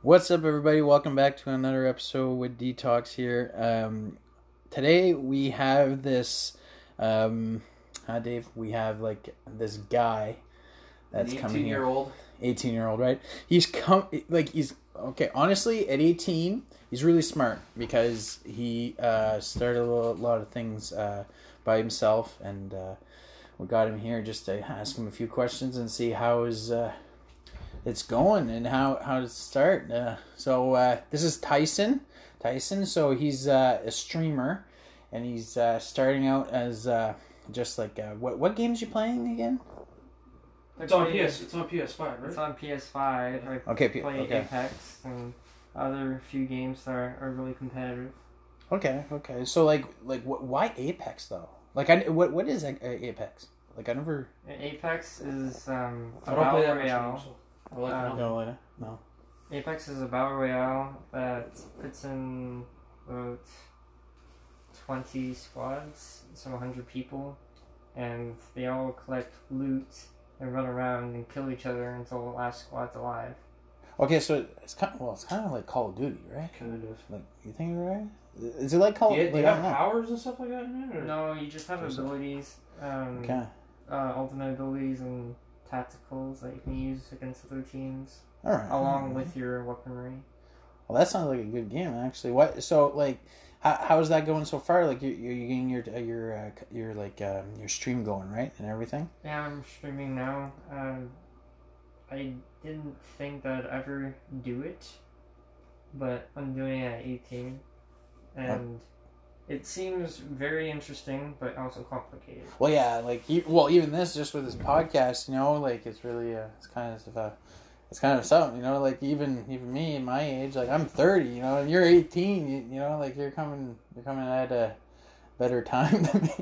What's up, everybody? Welcome back to another episode with Detox here. Um, today we have this, um, hi Dave. We have like this guy that's coming here. year old. 18 year old, right? He's come like he's okay. Honestly, at 18, he's really smart because he uh, started a lot of things uh, by himself, and uh, we got him here just to ask him a few questions and see how his uh, it's going and how how to start. Uh, so uh, this is Tyson. Tyson. So he's uh, a streamer, and he's uh, starting out as uh, just like uh, what what games you playing again? It's on PS. It's on PS5, right? It's on PS5. I Okay, play okay. Apex and other few games that are, are really competitive. Okay, okay. So like like what, why Apex though? Like I what what is Apex? Like I never Apex is um, a I don't play battle that much royale. Game, so I like Uh, it. no I- no. Apex is a battle royale that puts in about 20 squads, so 100 people, and they all collect loot and run around and kill each other until the last squad's alive. Okay, so it's kind of, well, it's kind of like Call of Duty, right? Kind of. Like you think you're right? Is it like Call? Do you, like, do you have powers and stuff like that in it? Or? No, you just have abilities, um, Okay, uh, ultimate abilities and tacticals that you can use against other teams, all right. along with your weaponry. Well, that sounds like a good game actually. What? So like, how how's that going so far? Like you you're getting your uh, your uh, your like um, your stream going right and everything. Yeah, I'm streaming now. Um, I didn't think that I'd ever do it, but I'm doing it at 18, and it seems very interesting, but also complicated. Well, yeah, like you, well, even this just with this podcast, you know, like it's really uh, it's kind of uh, it's kind of something, you know, like even even me at my age, like I'm 30, you know, and you're 18, you, you know, like you're coming you're coming at a better time than me.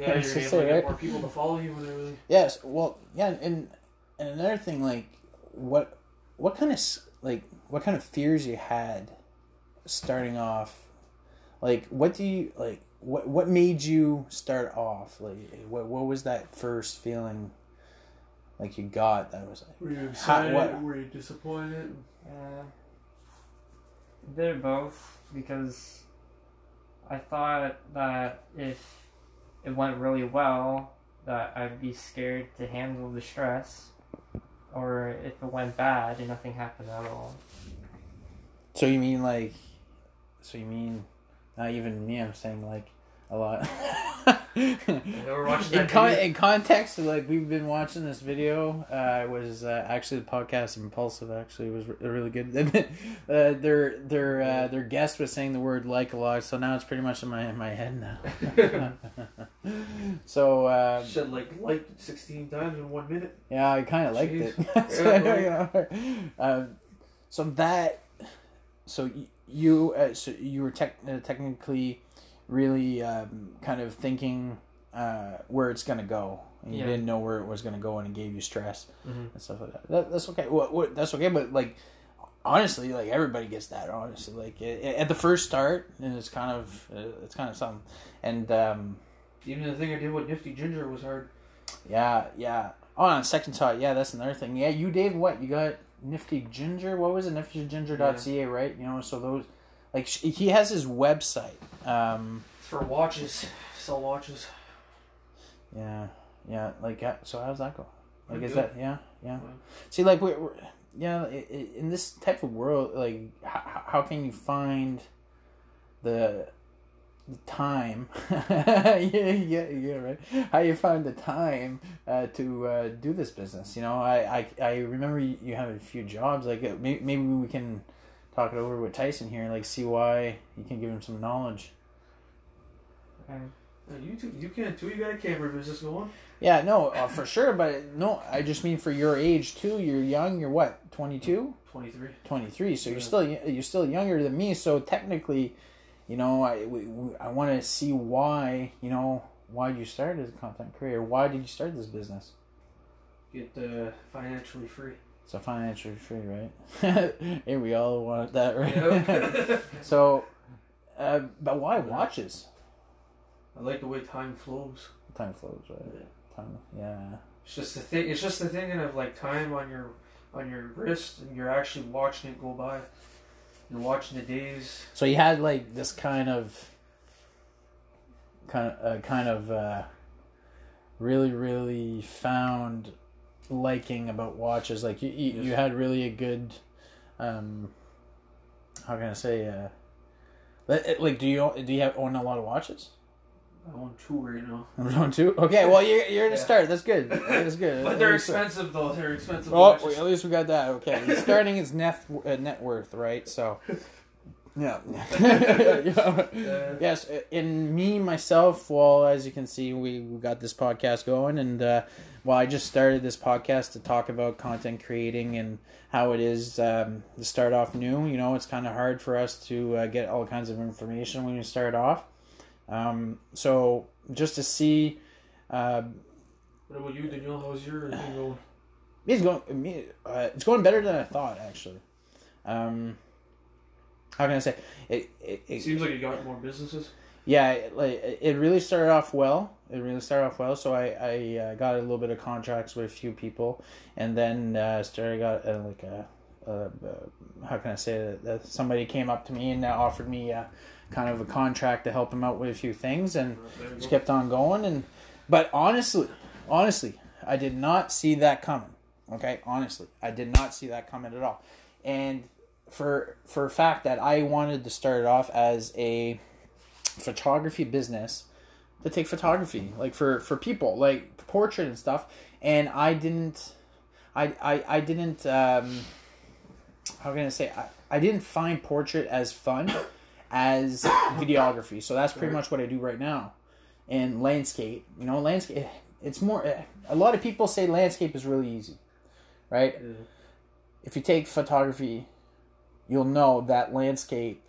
Yeah, you're able so, to get right? more people to follow you and everything. Yes, well, yeah, and and another thing, like what what kind of s- like what kind of fears you had starting off, like what do you like what what made you start off like what what was that first feeling like you got that was like Were you excited? what- Were you disappointed? Uh, a bit of both because I thought that if it went really well, that I'd be scared to handle the stress, or if it went bad and nothing happened at all. so you mean like so you mean not even me I'm saying like a lot. In, con- in context like we've been watching this video uh it was uh, actually the podcast impulsive actually was re- really good. Uh, their their uh, their guest was saying the word like a lot so now it's pretty much in my in my head now. So uh, Said like like 16 times in one minute. yeah i kind of liked it. So, Yeah, yeah. um, so that so y- you uh, so you were tech, uh, technically really um, kind of thinking uh, where it's gonna go and you Yeah. didn't know where it was gonna go and it gave you stress Mhm. and stuff like that, that that's okay what, what that's okay but like honestly like everybody gets that honestly like a- a- at the first start and it's kind of uh, it's kind of something and um, Even the thing I did with Nifty Ginger was hard. yeah, yeah. Oh, on second thought, yeah, that's another thing. Yeah, you Dave, what you got? Nifty Ginger. What was it? NiftyGinger.ca, right? You know, so those, like, he has his website. Um, For watches, sell watches. yeah, yeah. Like, so how's that go? Like, is good. that yeah, yeah? Yeah. See, like, we're, we're yeah, in this type of world, like, how, how can you find the the time yeah yeah yeah right how you find the time uh, to uh, do this business you know I, I i remember you, have a few jobs like uh, maybe, maybe we can talk it over with tyson here like see why you can give him some knowledge Um, Uh, you too, you can too. You got a camera business going. yeah no uh, for sure but no i just mean for your age too you're young you're what 22 23. 23 so you're still you're still younger than me so technically you know i we, we, i want to see why you know why you start as a content creator why did you start this business Get uh, financially free. so financially free right hey we all want that right Yeah. so uh, but why watches I like the way time flows. time flows right time yeah It's just the thing. It's just the thinking of like time on your on your wrist, and you're actually watching it go by. You're watching the days. So you had like this kind of, kind of, uh, kind of, uh, really, really found liking about watches. Like you, you, you had really a good, um, how can I say, uh, like, like, do you do you have own a lot of watches? I own two right now. Own two. Okay, well you're you're Yeah. start. That's good. That's good. But they're expensive though. They're expensive Oh, wait, at least we got that. Okay, starting his net uh, net worth, right? So, yeah. Yeah. Yeah. Yes, in me myself. Well, as you can see, we, we got this podcast going, and uh, well, I just started this podcast to talk about content creating and how it is um, to start off new. You know, it's kind of hard for us to uh, get all kinds of information when you start off. Um, so just to see. Uh, What about you, Daniel? How's your thing going? It's going. me- Uh, it's going better than I thought, actually. Um, how can I say it? It, It seems like you got more businesses. yeah, it, like it really started off well. It really started off well. So I I uh, got a little bit of contracts with a few people, and then uh, started got uh, like a, uh how can I say? That somebody came up to me and offered me uh, kind of a contract to help him out with a few things, and just kept on going and but honestly honestly i did not see that coming okay honestly i did not see that coming at all and for for a fact that i wanted to start it off as a photography business to take photography like for for people like portrait and stuff and i didn't i i, I didn't um how can i say I, I didn't find portrait as fun as videography so that's pretty much what i do right now and landscape. You know, landscape. It's more. A lot of people say landscape is really easy, right? Yeah. If you take photography, you'll know that landscape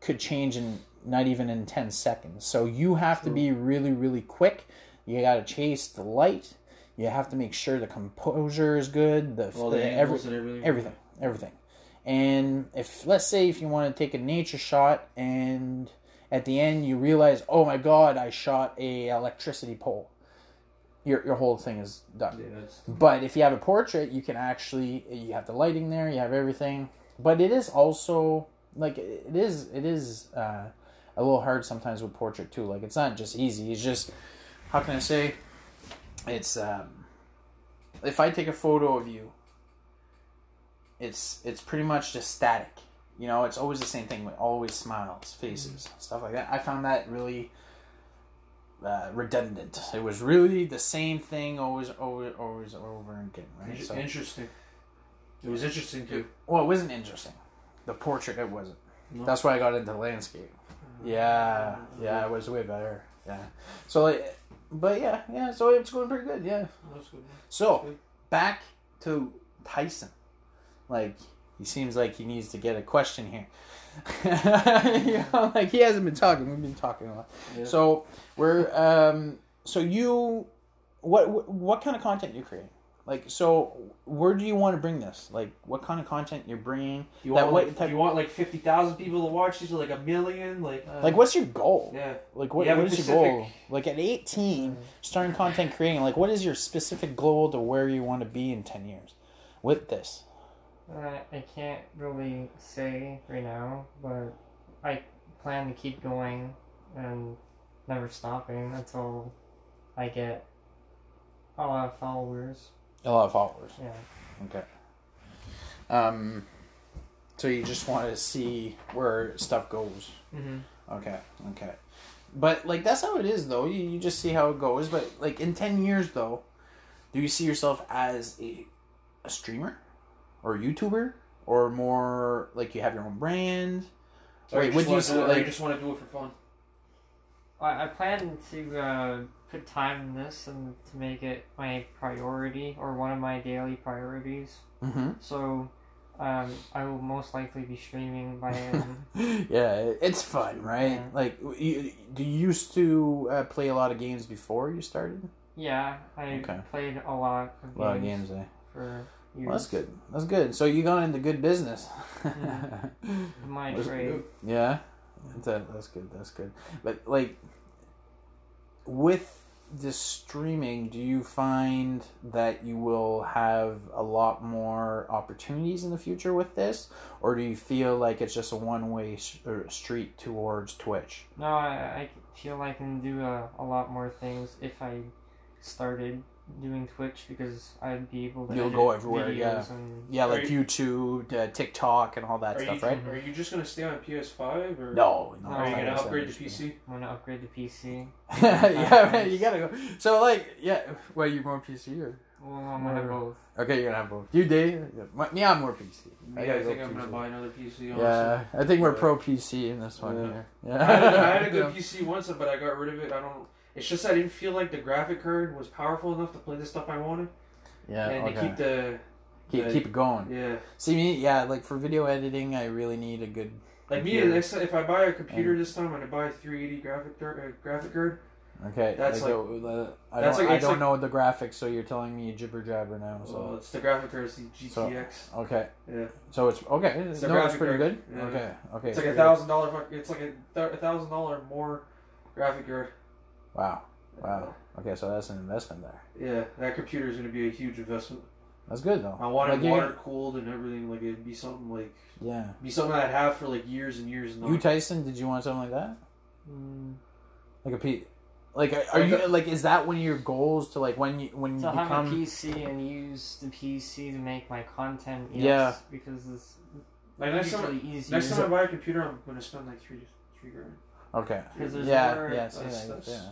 could change in not even in ten seconds. So you have to be really, really quick. You got to chase the light. You have to make sure the composure is good. The, All the the every, and everything. everything everything. And if let's say if you want to take a nature shot and at the end you realize oh my god i shot a electricity pole your, your whole thing is done. Yeah, but if you have a portrait you can actually you have the lighting there you have everything. But it is also like it is it is uh, a little hard sometimes with portrait too. Like it's not just easy. It's just how can i say? It's um, if i take a photo of you it's it's pretty much just static. You know it's always the same thing with always smiles faces stuff like that. I found that really uh, redundant. It was really the same thing always always always over and again right? So interesting. It was interesting too. well it wasn't interesting. The portrait it wasn't. No. that's why i got into landscape. Yeah yeah it was way better. Yeah. So like but yeah yeah so it's going pretty good yeah. That's good. so back to Tyson. Like he seems like he needs to get a question here. you know, like he hasn't been talking. We've been talking a lot. Yeah. So we're um. So you, what what, kind of content you create? Like so, where do you want to bring this? Like what kind of content you're bringing? you that want what like, type- you want like fifty thousand people to watch these, or like a million, like uh, Like what's your goal? yeah. Like what, have what your goal? Like at 18, starting content creating, like what is your specific goal to where you want to be in 10 years with this? Uh, I can't really say right now, but I plan to keep going and never stopping until I get a lot of followers. A lot of followers. Yeah. Okay. Um, so you just want to see where stuff goes. Mm-hmm. Okay. Okay. But like that's how it is, though. You, you just see how it goes. But like in ten years, though, do you see yourself as a a streamer or YouTuber or more like you have your own brand? Or Wait, you would just you wanna do it, or like- you just want to do it for fun? I, I plan to uh, put time in this and to make it my priority or one of my daily priorities. Mm-hmm. So um, I will most likely be streaming by um, yeah, it's fun, right? Yeah. Like, you, do you used to uh, play a lot of games before you started? yeah. I Okay. played a lot of A lot of games games, eh? for years. Well, that's good. That's good. So you got into good business. My Was it trade. yeah, that, that's good. That's good. But like, with this streaming, do you find that you will have a lot more opportunities in the future with this, or do you feel like it's just a one way street towards Twitch? No, I, I feel I can do a, a lot more things if I started doing Twitch because I'd be able to. You'll edit go everywhere, yeah. And, Yeah, like Are YouTube, uh, TikTok, and all that stuff, you, right? Are you just gonna stay on PS5 or No, no. Are Are you gonna upgrade to PC? I'm gonna upgrade to PC. yeah, man, you gotta go. So, like, yeah, well, you more PC or? Well, I'm gonna Or- both. Okay, you're gonna have both. You, Dave? Yeah, Me, I'm more PC. Yeah, gotta I think go I'm gonna buy another PC. Honestly. Yeah, I think we're pro PC in this one Yeah. here. I had, a- I had a good PC once, but I got rid of it. I don't. It's just I didn't feel like the graphic card was powerful enough to play the stuff I wanted, Yeah, and okay. to keep the keep, the- keep it going. yeah. See me, yeah, like for video editing, I really need a good. Like me, Computer. next, if I buy a computer this time, I'm gonna buy a 380 graphic card, uh, graphic card. Okay, That's like, the- the- I that's don't, like- I don't like- know the graphics, so you're telling me jibber jabber now. So So it's the graphic card, it's the So- GTX. okay, yeah, so it's okay. It's no, it's pretty card. good. Yeah. Okay, okay. it's like a thousand dollar. It's like a thousand dollar more graphic card. Good. Wow, wow. Okay, so that's an investment there. Yeah, that computer is gonna be a huge investment. That's good though. I want it Like, you- water cooled and everything. Like it'd be something like Yeah. be something I'd have for like years and years. And You Tyson, did you want something like that? Mm, Like a P. Like, are- are you like? Is that one of your goals to like when you when you to have a? PC and use the PC to make my content. Yes, Yeah. because it's like next time. usually easier. Next time I buy a computer, I'm gonna spend like three three grand. Okay. Because there's Yeah. more- Yeah. see that's- that's- yeah.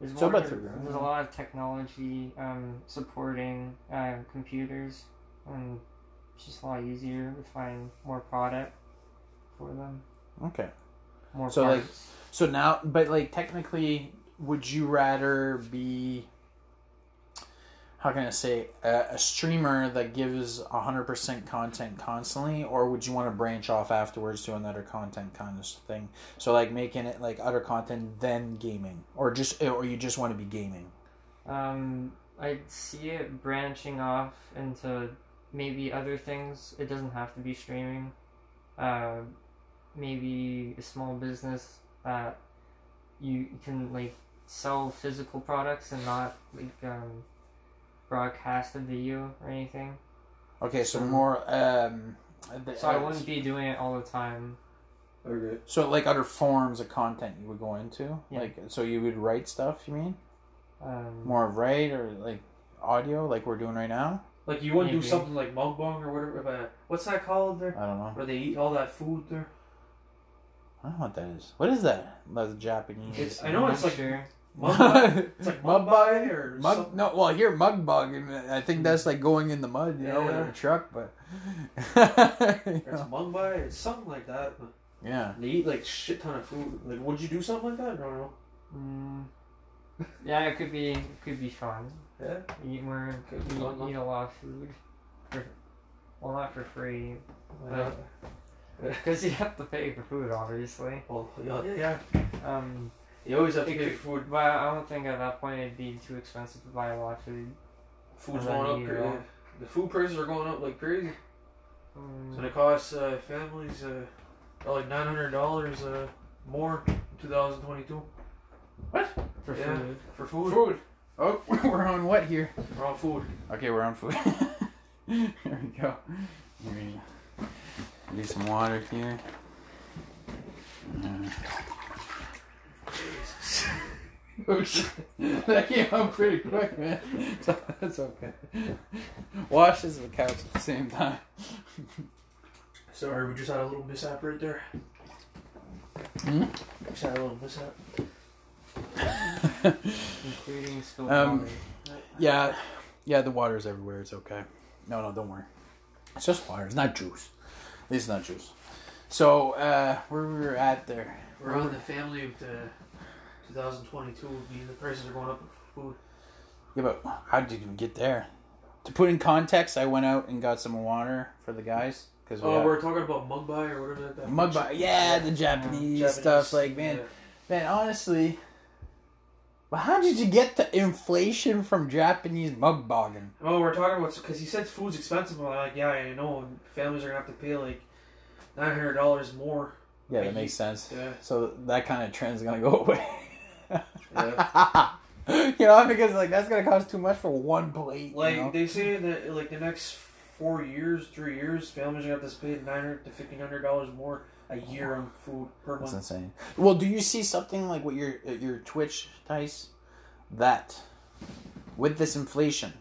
There's, So more, about three grand. there's a lot of technology um, supporting uh, computers, and it's just a lot easier to find more product for them, Okay. more So, like. So now, but like technically, would you rather be? How can I say a, a streamer that gives hundred percent content constantly, or would you want to branch off afterwards to another content kind of thing? So like making it like other content then gaming, or just or you just want to be gaming. Um, I see it branching off into maybe other things. It doesn't have to be streaming. Uh, maybe a small business that you can like sell physical products and not like um, broadcast a video or anything. Okay, so So- more. um the- So I wouldn't be doing it all the time. Okay. So like other forms of content you would go into, Yeah. like so you would write stuff. You mean Um, more of write or like audio, like we're doing right now? Like you wouldn't do Maybe. something like mukbang or whatever. But what's that called there? I don't know. Where they eat all that food there? I don't know what that is. What is that? That's Japanese. It's- I know I'm it's not like- sure. Mukbang? It's like Mug mukbang or Mug, something. no, well, here mug bug, and I think that's like going in the mud, you know, with a truck. But It's know. mukbang. It's something like that. Yeah, they eat like shit ton of food. Like, would you do something like that? No, no. Mm, yeah, it could be. It could be fun. Yeah. Eat more. Could be Eat, eat a lot of food. For, well, not for free, Yeah. because you have to pay for food, obviously. Well, yeah, yeah, yeah. Um, You always have to It pay for food. but I don't think at that point it'd be too expensive to buy a lot of food. Food's going up. eat it. The food prices are going up like crazy. Um, So it costs uh, families uh, like nine hundred dollars uh, more in 2022 What for yeah. food. for food. food. Oh, we're on what here? We're on food. Okay, we're on food. here we go. Here we Need some water here. Uh, shit. That came out pretty quick, man. So that's okay. Washes the couch at the same time. Sorry, we just had a little mishap right there. Hmm? Just had a little mishap. including spilled Um, water. yeah, yeah, the water's everywhere. It's okay. No, no, don't worry. It's just water. It's not juice. It's not juice. So, uh, where we were at there. We're on the family of the 2022. would be The prices are going up for food. Yeah, but how did we get there? To put in context, I went out and got some water for the guys because we Oh, had- we're talking about mugbai or whatever that. mug bar. Yeah, the Japanese, stuff. Like, man, yeah. man, honestly. But how did you get the inflation from Japanese mug bogging? Oh, we're talking about because he said food's expensive. I'm like, yeah, I know. And families are gonna have to pay like nine hundred dollars more. Yeah, that makes sense. Yeah. So that kind of trend is gonna go away. Yeah. you know, because like that's gonna cost too much for one plate. Like you know? they say that like the next four years, three years, families are gonna have to spend nine hundred to fifteen hundred dollars more a year on food per That's month. insane. Well, do you see something like what your uh, your Twitch, Tice, that with this inflation,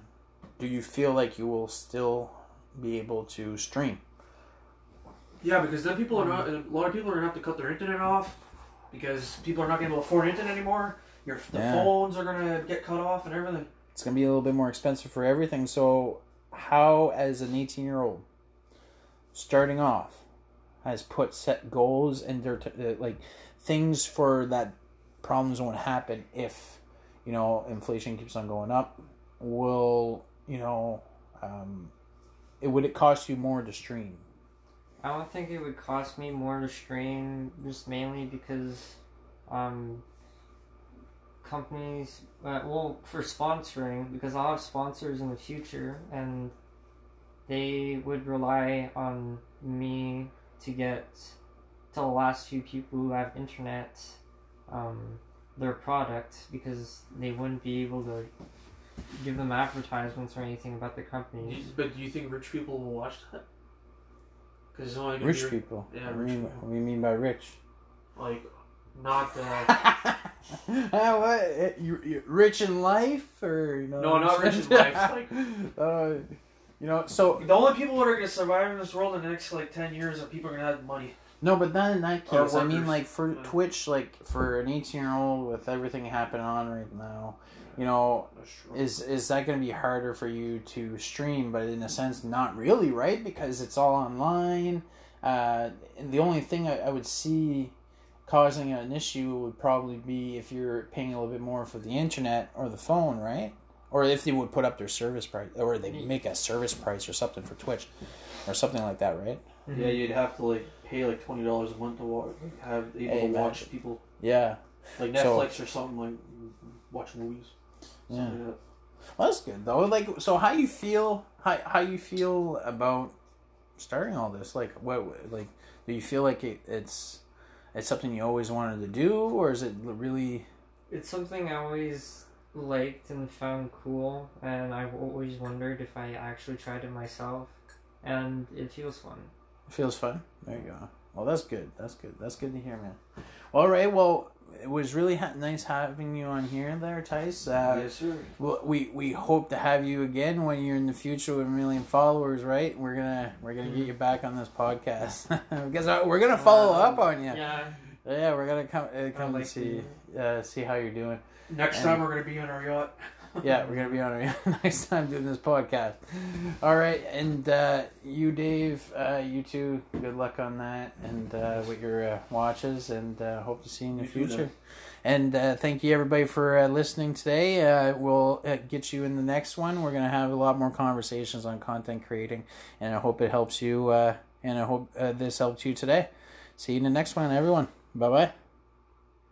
do you feel like you will still be able to stream? Yeah, because then people are not. A lot of people are gonna have to cut their internet off because people are not gonna be able to afford internet anymore. Your the Yeah. phones are gonna get cut off and everything. It's gonna be a little bit more expensive for everything. So, how as an eighteen year old starting off has put set goals and their t- uh, like things for that problems won't happen if you know inflation keeps on going up. Will you know? Um, it would it cost you more to stream? I don't think it would cost me more to stream, just mainly because um, companies, uh, well, for sponsoring, because I'll have sponsors in the future, and they would rely on me to get to the last few people who have internet um, their product, because they wouldn't be able to give them advertisements or anything about the company. But do you think rich people will watch that? Because it's only Rich be people. yeah, what, do rich you mean, people. what do you mean by rich? like not the. uh, what? Eh, You, you rich in life, or you know? No, not rich in life, like- uh, you know, so The only people that are gonna survive in this world in the next like ten years are people are gonna have money. No, but not in that case. I mean, like for Yeah. Twitch, like for an eighteen-year-old with everything happening on right now, you know, is is that going to be harder for you to stream? But in a sense, not really, right? Because it's all online. Uh, and the only thing I, I would see causing an issue would probably be if you're paying a little bit more for the internet or the phone, right? Or if they would put up their service price, or they make a service price or something for Twitch, or something like that, right? Mm-hmm. Yeah, you'd have to like pay like twenty dollars a month to watch, like, have able Hey, to man. watch people Yeah, like So- Netflix or something like watch movies. yeah. Like that. Well, that's good though. Like, so how you feel? How how you feel about starting all this? Like, what? Like, do you feel like it, it's it's something you always wanted to do, or is it really? It's something I always liked and found cool, and I've always wondered if I actually tried it myself, and it feels fun. Feels fun. There you go. Well, that's good. That's good. That's good to hear, man. All right. Well, it was really ha- nice having you on here, there, Tice. Uh, yes, sir. Well, we we hope to have you again when you're in the future with a million followers, right? We're gonna we're gonna get you back on this podcast because uh, we're gonna follow up on you. Yeah. Yeah, we're gonna come uh, come like and see uh, see how you're doing. Next And- time we're gonna be on our yacht. Yeah, we're gonna be on our next time doing this podcast. All right, and uh, you, Dave, uh, you too. Good luck on that, and uh, with your uh, watches, and uh, hope to see you in the You future. And uh, thank you everybody for uh, listening today. Uh, we'll uh, get you in the next one. We're gonna have a lot more conversations on content creating, and I hope it helps you. Uh, and I hope uh, this helped you today. See you in the next one, everyone. Bye bye.